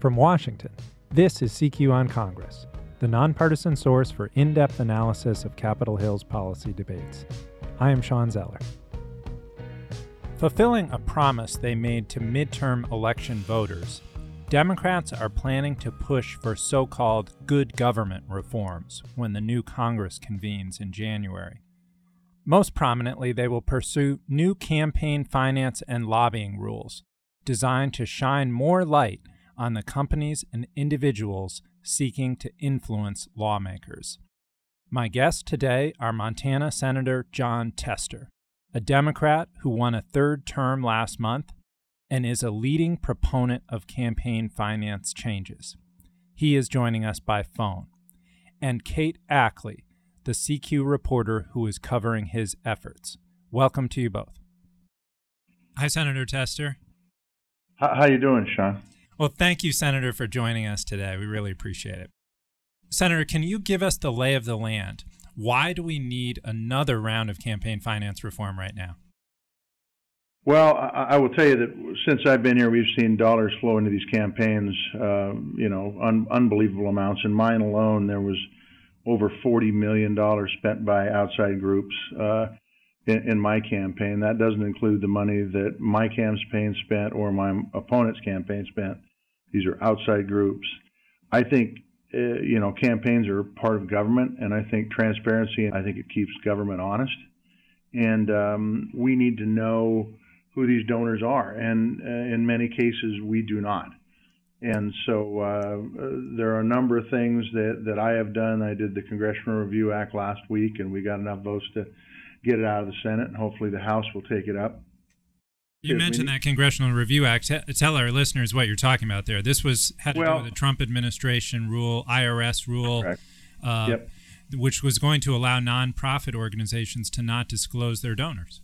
From Washington, this is CQ on Congress, the nonpartisan source for in depth analysis of Capitol Hill's policy debates. I am Shawn Zeller. Fulfilling a promise they made to midterm election voters, Democrats are planning to push for so called good government reforms when the new Congress convenes in January. Most prominently, they will pursue new campaign finance and lobbying rules designed to shine more light on the companies and individuals seeking to influence lawmakers. My guests today are Montana Senator Jon Tester, a Democrat who won a third term last month and is a leading proponent of campaign finance changes. He is joining us by phone. And Kate Ackley, the CQ reporter who is covering his efforts. Welcome to you both. Hi, Senator Tester. How, how you doing, Shawn? Well, thank you, Senator, for joining us today. We really appreciate it. Senator, can you give us the lay of the land? Why do we need another round of campaign finance reform right now? Well, I, will tell you that since I've been here, we've seen dollars flow into these campaigns, uh, you know, un- unbelievable amounts. In mine alone, there was over $40 million spent by outside groups uh, in, in, my campaign. That doesn't include the money that my campaign spent or my opponent's campaign spent. These are outside groups. I think uh, you know campaigns are part of government, and I think transparency. I think it keeps government honest, and um, we need to know who these donors are, and uh, in many cases we do not. And so uh, there are a number of things that, that I have done. I did the Congressional Review Act last week, and we got enough votes to get it out of the Senate, and hopefully the House will take it up. You mentioned that Congressional Review Act. Tell our listeners what you're talking about there. This was had to well, do with the Trump administration rule, IRS rule, uh, yep. which was going to allow nonprofit organizations to not disclose their donors.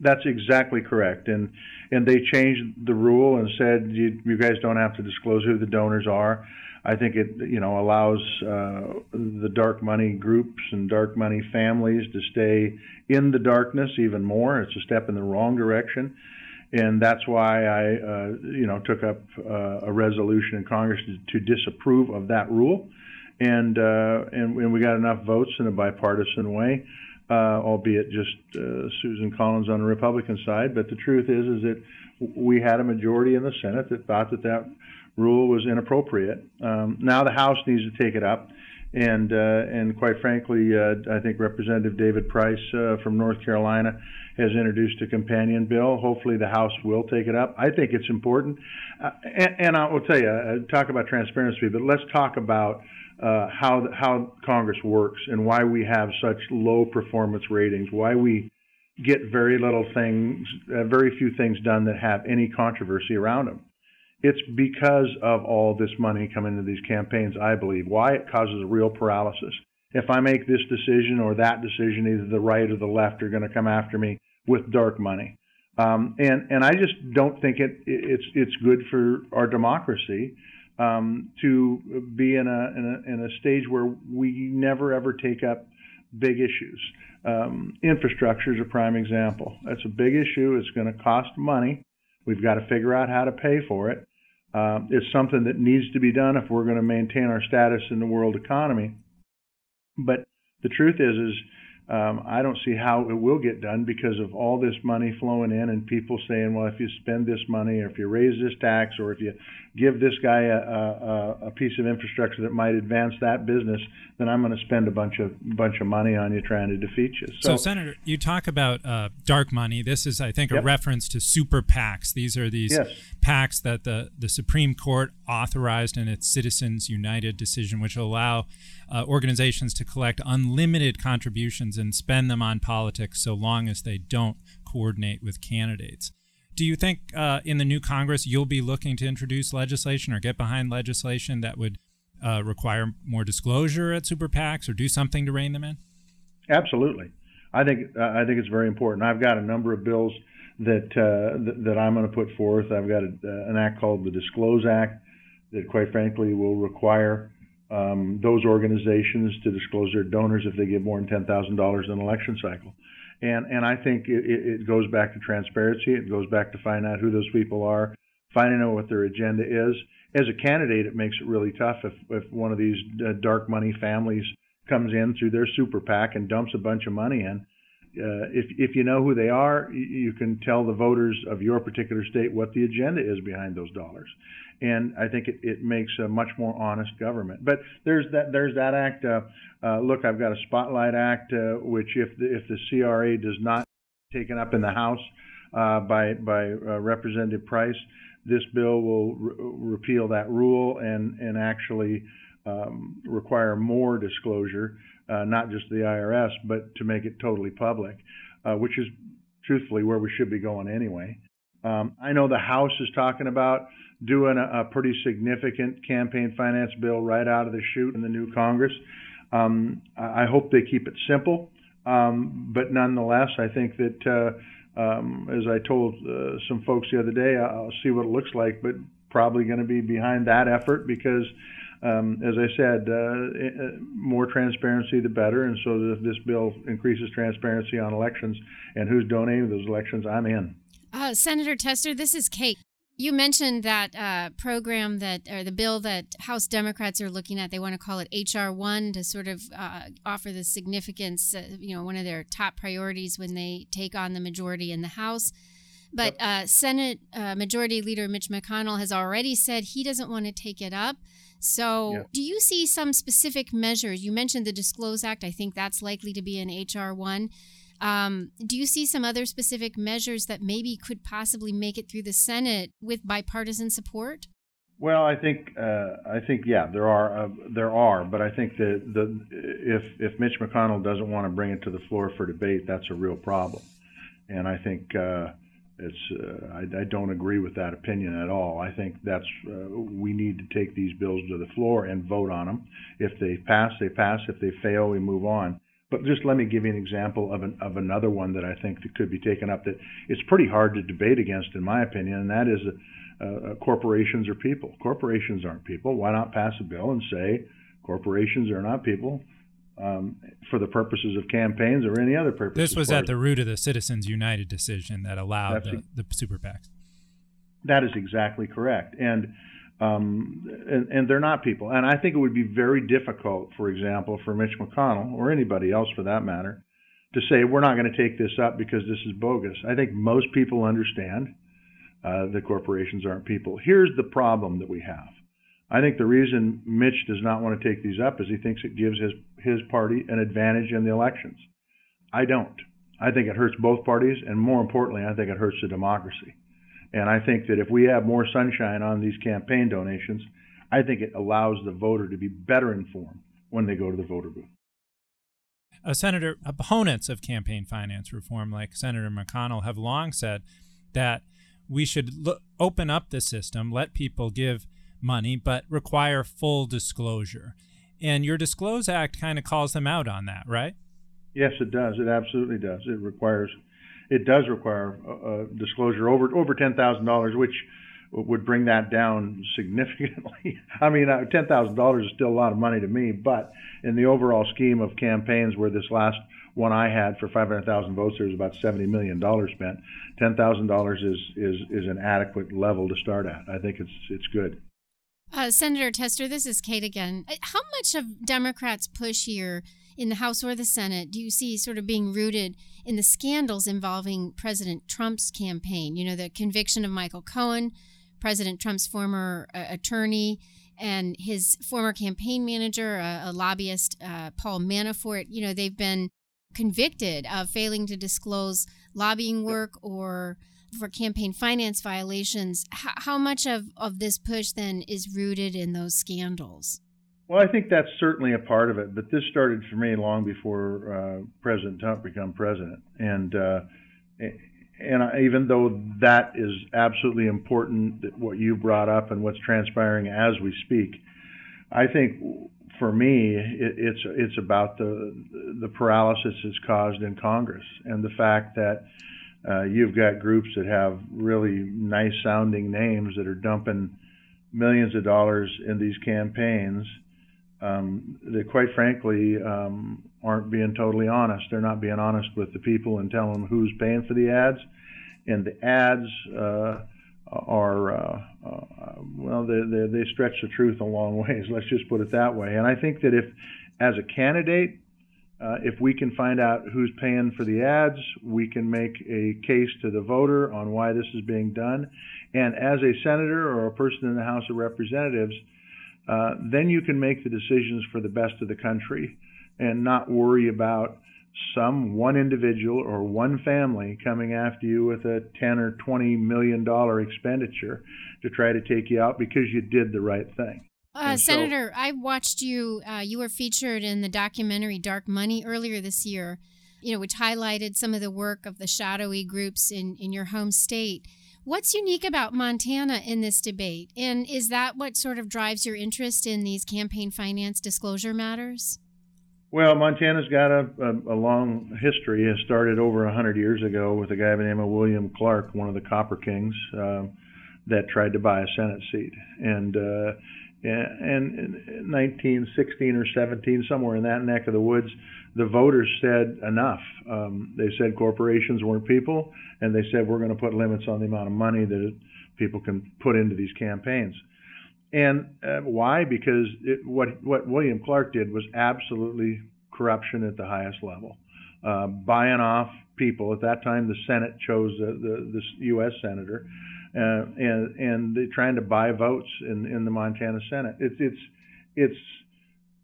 That's exactly correct, and and they changed the rule and said you, you guys don't have to disclose who the donors are. I think it you know allows uh, the dark money groups and dark money families to stay in the darkness even more. It's a step in the wrong direction and that's why I, uh, you know, took up uh, a resolution in Congress to, to, disapprove of that rule, and, uh, and, and we got enough votes in a bipartisan way, uh, albeit just uh, Susan Collins on the Republican side. But the truth is, is that we had a majority in the Senate that thought that that rule was inappropriate. Um, now the House needs to take it up. And uh, and quite frankly, I think Representative David Price from North Carolina has introduced a companion bill. Hopefully, the House will take it up. I think it's important. Uh, and, and, I will tell you, uh, talk about transparency, but let's talk about uh, how how Congress works and why we have such low performance ratings. Why we get very little things, uh, very few things done that have any controversy around them. It's because of all this money coming into these campaigns, I believe. Why it causes real paralysis if I make this decision or that decision, either the right or the left are going to come after me with dark money. Um, and and I just don't think it it's it's good for our democracy um, to be in a, in a, in a stage where we never ever take up big issues. Um, infrastructure is a prime example. That's a big issue. It's going to cost money. We've got to figure out how to pay for it. Um, it's something that needs to be done if we're going to maintain our status in the world economy. But the truth is, is um, I don't see how it will get done because of all this money flowing in and people saying, well, if you spend this money or if you raise this tax or if you give this guy a, a, a piece of infrastructure that might advance that business, then I'm going to spend a bunch of bunch of money on you trying to defeat you. So, so Senator, you talk about uh, dark money. This is, I think, a yep. reference to super PACs. These are these yes. PACs that the, the Supreme Court authorized in its Citizens United decision, which allow uh, organizations to collect unlimited contributions and spend them on politics so long as they don't coordinate with candidates. Do you think uh, in the new Congress you'll be looking to introduce legislation or get behind legislation that would uh, require more disclosure at super PACs or do something to rein them in? Absolutely. I think uh, I think it's very important. I've got a number of bills that uh, th- that I'm going to put forth. I've got a, uh, an act called the Disclose Act that, quite frankly, will require um, those organizations to disclose their donors if they give more than ten thousand dollars in an election cycle. And and I think it, it goes back to transparency. It goes back to finding out who those people are, finding out what their agenda is. As a candidate, it makes it really tough if, if one of these uh, dark money families comes in through their super PAC and dumps a bunch of money in. Uh, if if you know who they are, you can tell the voters of your particular state what the agenda is behind those dollars, and I think it, it makes a much more honest government. But there's that there's that act. Uh, uh, look, I've got a Spotlight Act, uh, which if the, if the CRA does not taken up in the House uh, by by uh, Representative Price, this bill will re- repeal that rule and and actually um, require more disclosure uh, not just the IRS, but to make it totally public, which is truthfully where we should be going anyway. Um, I know the House is talking about doing a, a, pretty significant campaign finance bill right out of the chute in the new Congress. Um, I hope they keep it simple, um, but nonetheless, I think that, uh, um, as I told uh, some folks the other day, I'll see what it looks like, but probably going to be behind that effort because um, as I said, uh, uh, more transparency the better. And so if this bill increases transparency on elections and who's donating those elections, I'm in. Uh, Senator Tester, this is Kate. You mentioned that uh, program that, or the bill that House Democrats are looking at. They want to call it HR one to sort of uh, offer the significance, uh, you know, one of their top priorities when they take on the majority in the House. But yep. Senate Majority Leader Mitch McConnell has already said he doesn't want to take it up. So, yeah. do you see some specific measures? You mentioned the Disclose Act. I think that's likely to be an HR one. Um, do you see some other specific measures that maybe could possibly make it through the Senate with bipartisan support? Well, I think uh, I think yeah, there are uh, there are, but I think that the if if Mitch McConnell doesn't want to bring it to the floor for debate, that's a real problem, and I think uh, it's uh, I, I, don't agree with that opinion at all. I think that's uh, we need to take these bills to the floor and vote on them. If they pass, they pass. If they fail, we move on. But just let me give you an example of an, of another one that I think that could be taken up that it's pretty hard to debate against, in my opinion, and that is uh, uh, corporations are people. Corporations aren't people. Why not pass a bill and say corporations are not people? um, for the purposes of campaigns or any other purpose. This was at the root of the Citizens United decision that allowed the, the, super PACs. That is exactly correct, and, um, and and they're not people. And I think it would be very difficult, for example, for Mitch McConnell or anybody else for that matter, to say we're not going to take this up because this is bogus. I think most people understand uh, that corporations aren't people. Here's the problem that we have I think the reason Mitch does not want to take these up is he thinks it gives his his party an advantage in the elections. I don't. I think it hurts both parties, and more importantly, I think it hurts the democracy. And I think that if we have more sunshine on these campaign donations, I think it allows the voter to be better informed when they go to the voter booth. Uh, Senator, opponents of campaign finance reform, like Senator McConnell, have long said that we should open up the system, let people give money, but require full disclosure. And your Disclose Act kind of calls them out on that, right? Yes, it does. It absolutely does. It requires, it does require a, a disclosure over over ten thousand dollars, which would bring that down significantly. I mean, uh, ten thousand dollars is still a lot of money to me, but in the overall scheme of campaigns, where this last one I had for five hundred thousand votes, there was about seventy million dollars spent. Ten thousand dollars is is is an adequate level to start at. I think it's it's good. Uh, Senator Tester, this is Kate again. Uh, how much of Democrats' push here in the House or the Senate do you see sort of being rooted in the scandals involving President Trump's campaign? You know, the conviction of Michael Cohen, President Trump's former uh, attorney, and his former campaign manager, a, a lobbyist, uh, Paul Manafort. You know, they've been convicted of failing to disclose lobbying work or for campaign finance violations. H- how much of, of this push then is rooted in those scandals? Well, I think that's certainly a part of it, but this started for me long before uh, President Trump became president, and uh, and I, even though that is absolutely important, what you brought up and what's transpiring as we speak, I think for me it, it's it's about the the paralysis it's caused in Congress and the fact that uh, you've got groups that have really nice sounding names that are dumping millions of dollars in these campaigns um, that, quite frankly, um, aren't being totally honest. They're not being honest with the people and telling them who's paying for the ads. And the ads uh, are uh, they, they, they stretch the truth a long ways. Let's just put it that way. And I think that if, as a candidate, uh, if we can find out who's paying for the ads, we can make a case to the voter on why this is being done. And as a senator or a person in the House of Representatives, uh, then you can make the decisions for the best of the country and not worry about some one individual or one family coming after you with a 10 or 20 million dollar expenditure to try to take you out because you did the right thing. Uh, Senator, so, I watched you. Uh, you were featured in the documentary Dark Money earlier this year, you know, which highlighted some of the work of the shadowy groups in, in your home state. What's unique about Montana in this debate? And is that what sort of drives your interest in these campaign finance disclosure matters? Well, Montana's got a, a, a long history. It started over 100 years ago with a guy by the name of William Clark, one of the Copper Kings, uh, that tried to buy a Senate seat. And, uh, and in 1916 or 17, somewhere in that neck of the woods, the voters said enough. Um, they said corporations weren't people, and they said we're going to put limits on the amount of money that people can put into these campaigns. And uh, why? Because it, what what William Clark did was absolutely corruption at the highest level, uh, buying off people. At that time, the Senate chose the, the, the U.S. senator, uh, and and trying to buy votes in in the Montana Senate. It's it's it's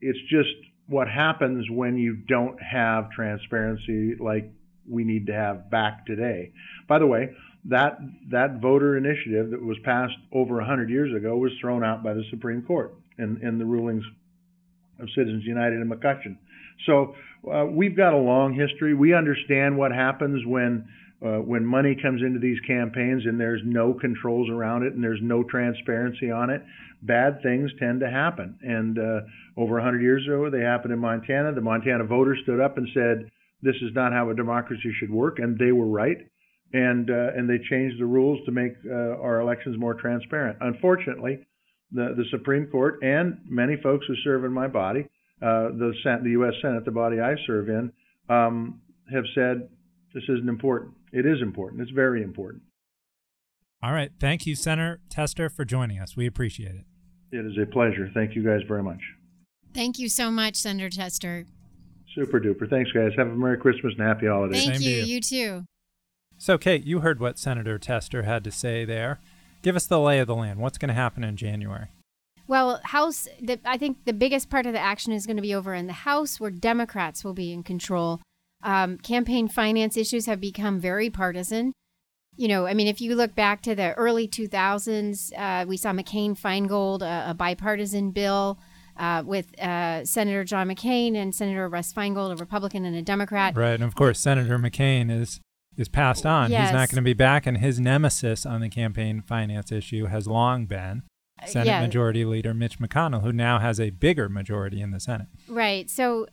it's just what happens when you don't have transparency like we need to have back today. By the way, that that voter initiative that was passed over 100 years ago was thrown out by the Supreme Court in, in the rulings of Citizens United and McCutcheon. So uh, we've got a long history. We understand what happens when uh, when money comes into these campaigns and there's no controls around it and there's no transparency on it. Bad things tend to happen. And uh, over 100 years ago, they happened in Montana. The Montana voters stood up and said, "This is not how a democracy should work," and they were right and uh, and they changed the rules to make uh, our elections more transparent. Unfortunately, the the Supreme Court and many folks who serve in my body, uh, the the U.S. Senate, the body I serve in, um, have said this isn't important. It is important. It's very important. All right. Thank you, Senator Tester, for joining us. We appreciate it. It is a pleasure. Thank you guys very much. Thank you so much, Senator Tester. Super duper. Thanks, guys. Have a Merry Christmas and Happy Holidays. Thank you. You. you too. So, Kate, you heard what Senator Tester had to say there. Give us the lay of the land. What's going to happen in January? Well, House, the, I think the biggest part of the action is going to be over in the House, where Democrats will be in control. Um, campaign finance issues have become very partisan. You know, I mean, if you look back to the early 2000s, uh, we saw McCain Feingold, a, a bipartisan bill uh, with uh, Senator John McCain and Senator Russ Feingold, a Republican and a Democrat. Right. And of course, Senator McCain is is passed on. Yes. He's not going to be back, and his nemesis on the campaign finance issue has long been Senate yeah. Majority Leader Mitch McConnell, who now has a bigger majority in the Senate. Right. So,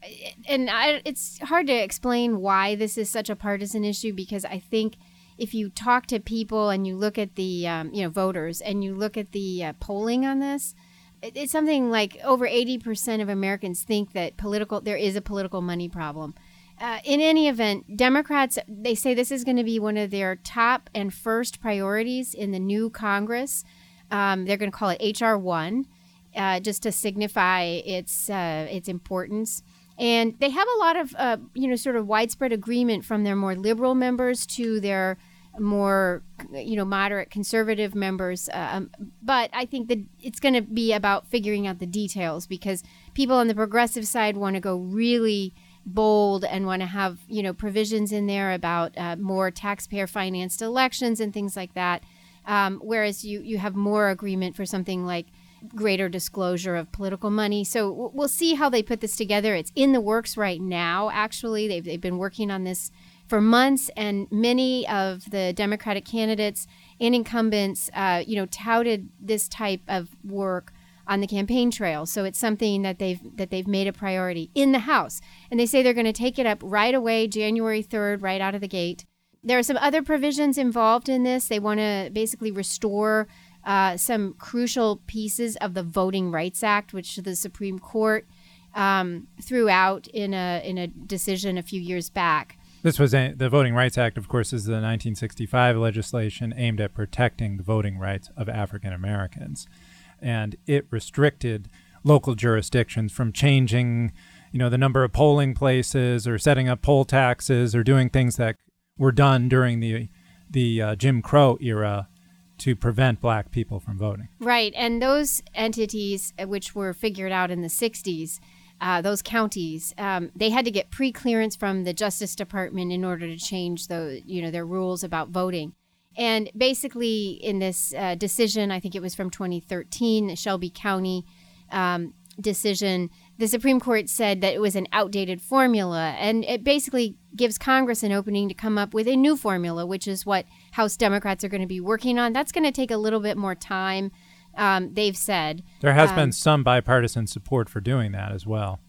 and I, it's hard to explain why this is such a partisan issue because I think if you talk to people and you look at the um, you know voters and you look at the uh, polling on this, it's something like over 80% of Americans think that political there is a political money problem. Uh, in any event, Democrats they say this is going to be one of their top and first priorities in the new Congress. Um, they're going to call it HR one, uh, just to signify its uh, its importance. And they have a lot of uh, you know sort of widespread agreement from their more liberal members to their more you know moderate conservative members uh, um, but i think that it's going to be about figuring out the details because people on the progressive side want to go really bold and want to have you know provisions in there about uh, more taxpayer financed elections and things like that um, whereas you you have more agreement for something like greater disclosure of political money so we'll see how they put this together it's in the works right now actually they've, they've been working on this for months and many of the democratic candidates and incumbents uh, you know touted this type of work on the campaign trail. So it's something that they've that they've made a priority in the House, and they say they're going to take it up right away, January third, right out of the gate. There are some other provisions involved in this. They want to basically restore uh, some crucial pieces of the Voting Rights Act, which the Supreme Court um, threw out in a in a decision a few years back. This was a, the Voting Rights Act, of course, is the 1965 legislation aimed at protecting the voting rights of African Americans. and it restricted local jurisdictions from changing, you know, the number of polling places or setting up poll taxes or doing things that were done during the the uh, Jim Crow era to prevent black people from voting. Right, and those entities, uh, which were figured out in the '60s, uh, those counties, um, they had to get pre-clearance from the Justice Department in order to change the, you know, their rules about voting. And basically, in this uh, decision, I think it was from 2013, the Shelby County um, decision, the Supreme Court said that it was an outdated formula, and it basically gives Congress an opening to come up with a new formula, which is what House Democrats are going to be working on. That's going to take a little bit more time. Um, they've said there has um, been some bipartisan support for doing that as well.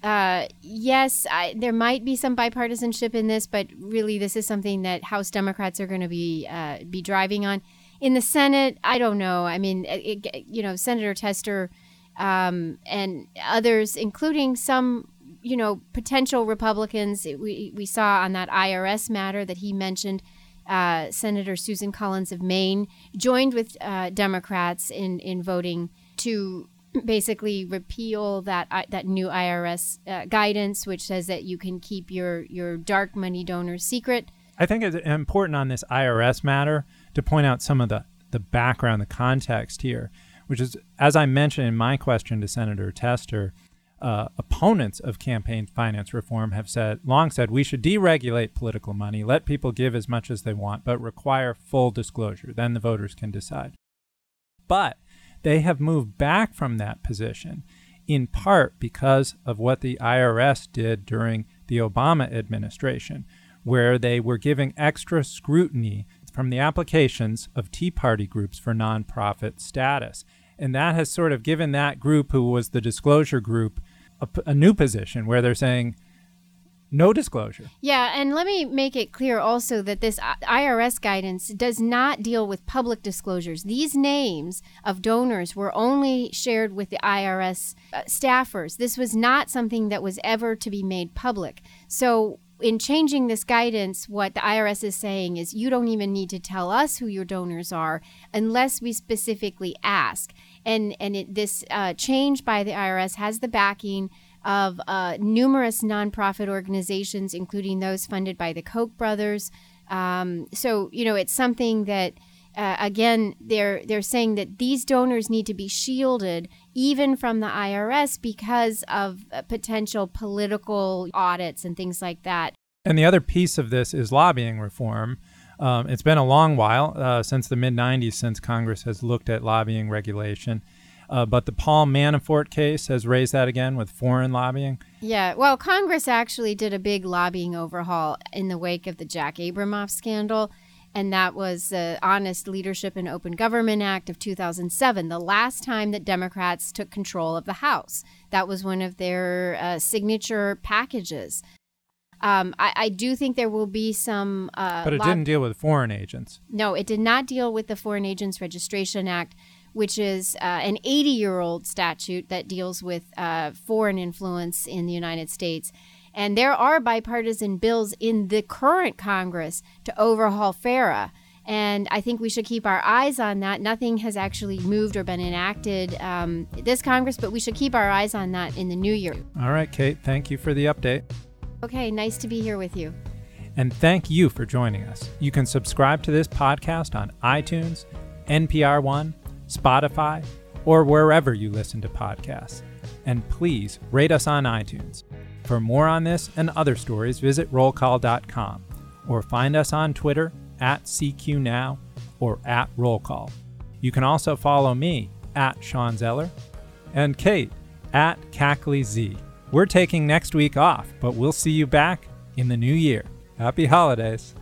Uh, yes, I, there might be some bipartisanship in this, but really, this is something that House Democrats are going to be uh, be driving on. In the Senate, I don't know. I mean, it, you know, Senator Tester um, and others, including some, you know, potential Republicans. We we saw on that IRS matter that he mentioned. Uh, Senator Susan Collins of Maine joined with uh, Democrats in in voting to basically repeal that uh, that new IRS uh, guidance, which says that you can keep your your dark money donors secret. I think it's important on this IRS matter to point out some of the the background, the context here, which is as I mentioned in my question to Senator Tester. Uh, opponents of campaign finance reform have said long said we should deregulate political money, let people give as much as they want, but require full disclosure. Then the voters can decide. But they have moved back from that position in part because of what the IRS did during the Obama administration, where they were giving extra scrutiny from the applications of Tea Party groups for nonprofit status. And that has sort of given that group, who was the disclosure group, a, a new position where they're saying, no disclosure. Yeah, and let me make it clear also that this IRS guidance does not deal with public disclosures. These names of donors were only shared with the IRS uh, staffers. This was not something that was ever to be made public. So, in changing this guidance, what the IRS is saying is you don't even need to tell us who your donors are unless we specifically ask. And and it, this uh, change by the IRS has the backing of uh, numerous nonprofit organizations, including those funded by the Koch brothers. Um, so, you know, it's something that, uh, again, they're they're saying that these donors need to be shielded even from the IRS because of uh, potential political audits and things like that. And the other piece of this is lobbying reform. Um, it's been a long while uh, since the mid 90s since Congress has looked at lobbying regulation. Uh, but the Paul Manafort case has raised that again with foreign lobbying. Yeah, well, Congress actually did a big lobbying overhaul in the wake of the Jack Abramoff scandal, and that was the Honest Leadership and Open Government Act of 2007, the last time that Democrats took control of the House. That was one of their uh, signature packages. Um, I, I, do think there will be some. Uh, but it didn't deal with foreign agents. No, it did not deal with the Foreign Agents Registration Act which is uh, an 80 year old statute that deals with uh, foreign influence in the United States. And there are bipartisan bills in the current Congress to overhaul FARA. And I think we should keep our eyes on that. Nothing has actually moved or been enacted um, this Congress, but we should keep our eyes on that in the new year. All right, Kate, thank you for the update. Okay, nice to be here with you. And thank you for joining us. You can subscribe to this podcast on iTunes, NPR One, Spotify, or wherever you listen to podcasts. And please rate us on iTunes. For more on this and other stories, visit rollcall.com or find us on Twitter at CQNow or at rollcall. You can also follow me at Shawn Zeller and Kate at Z. We're taking next week off, but we'll see you back in the new year. Happy holidays.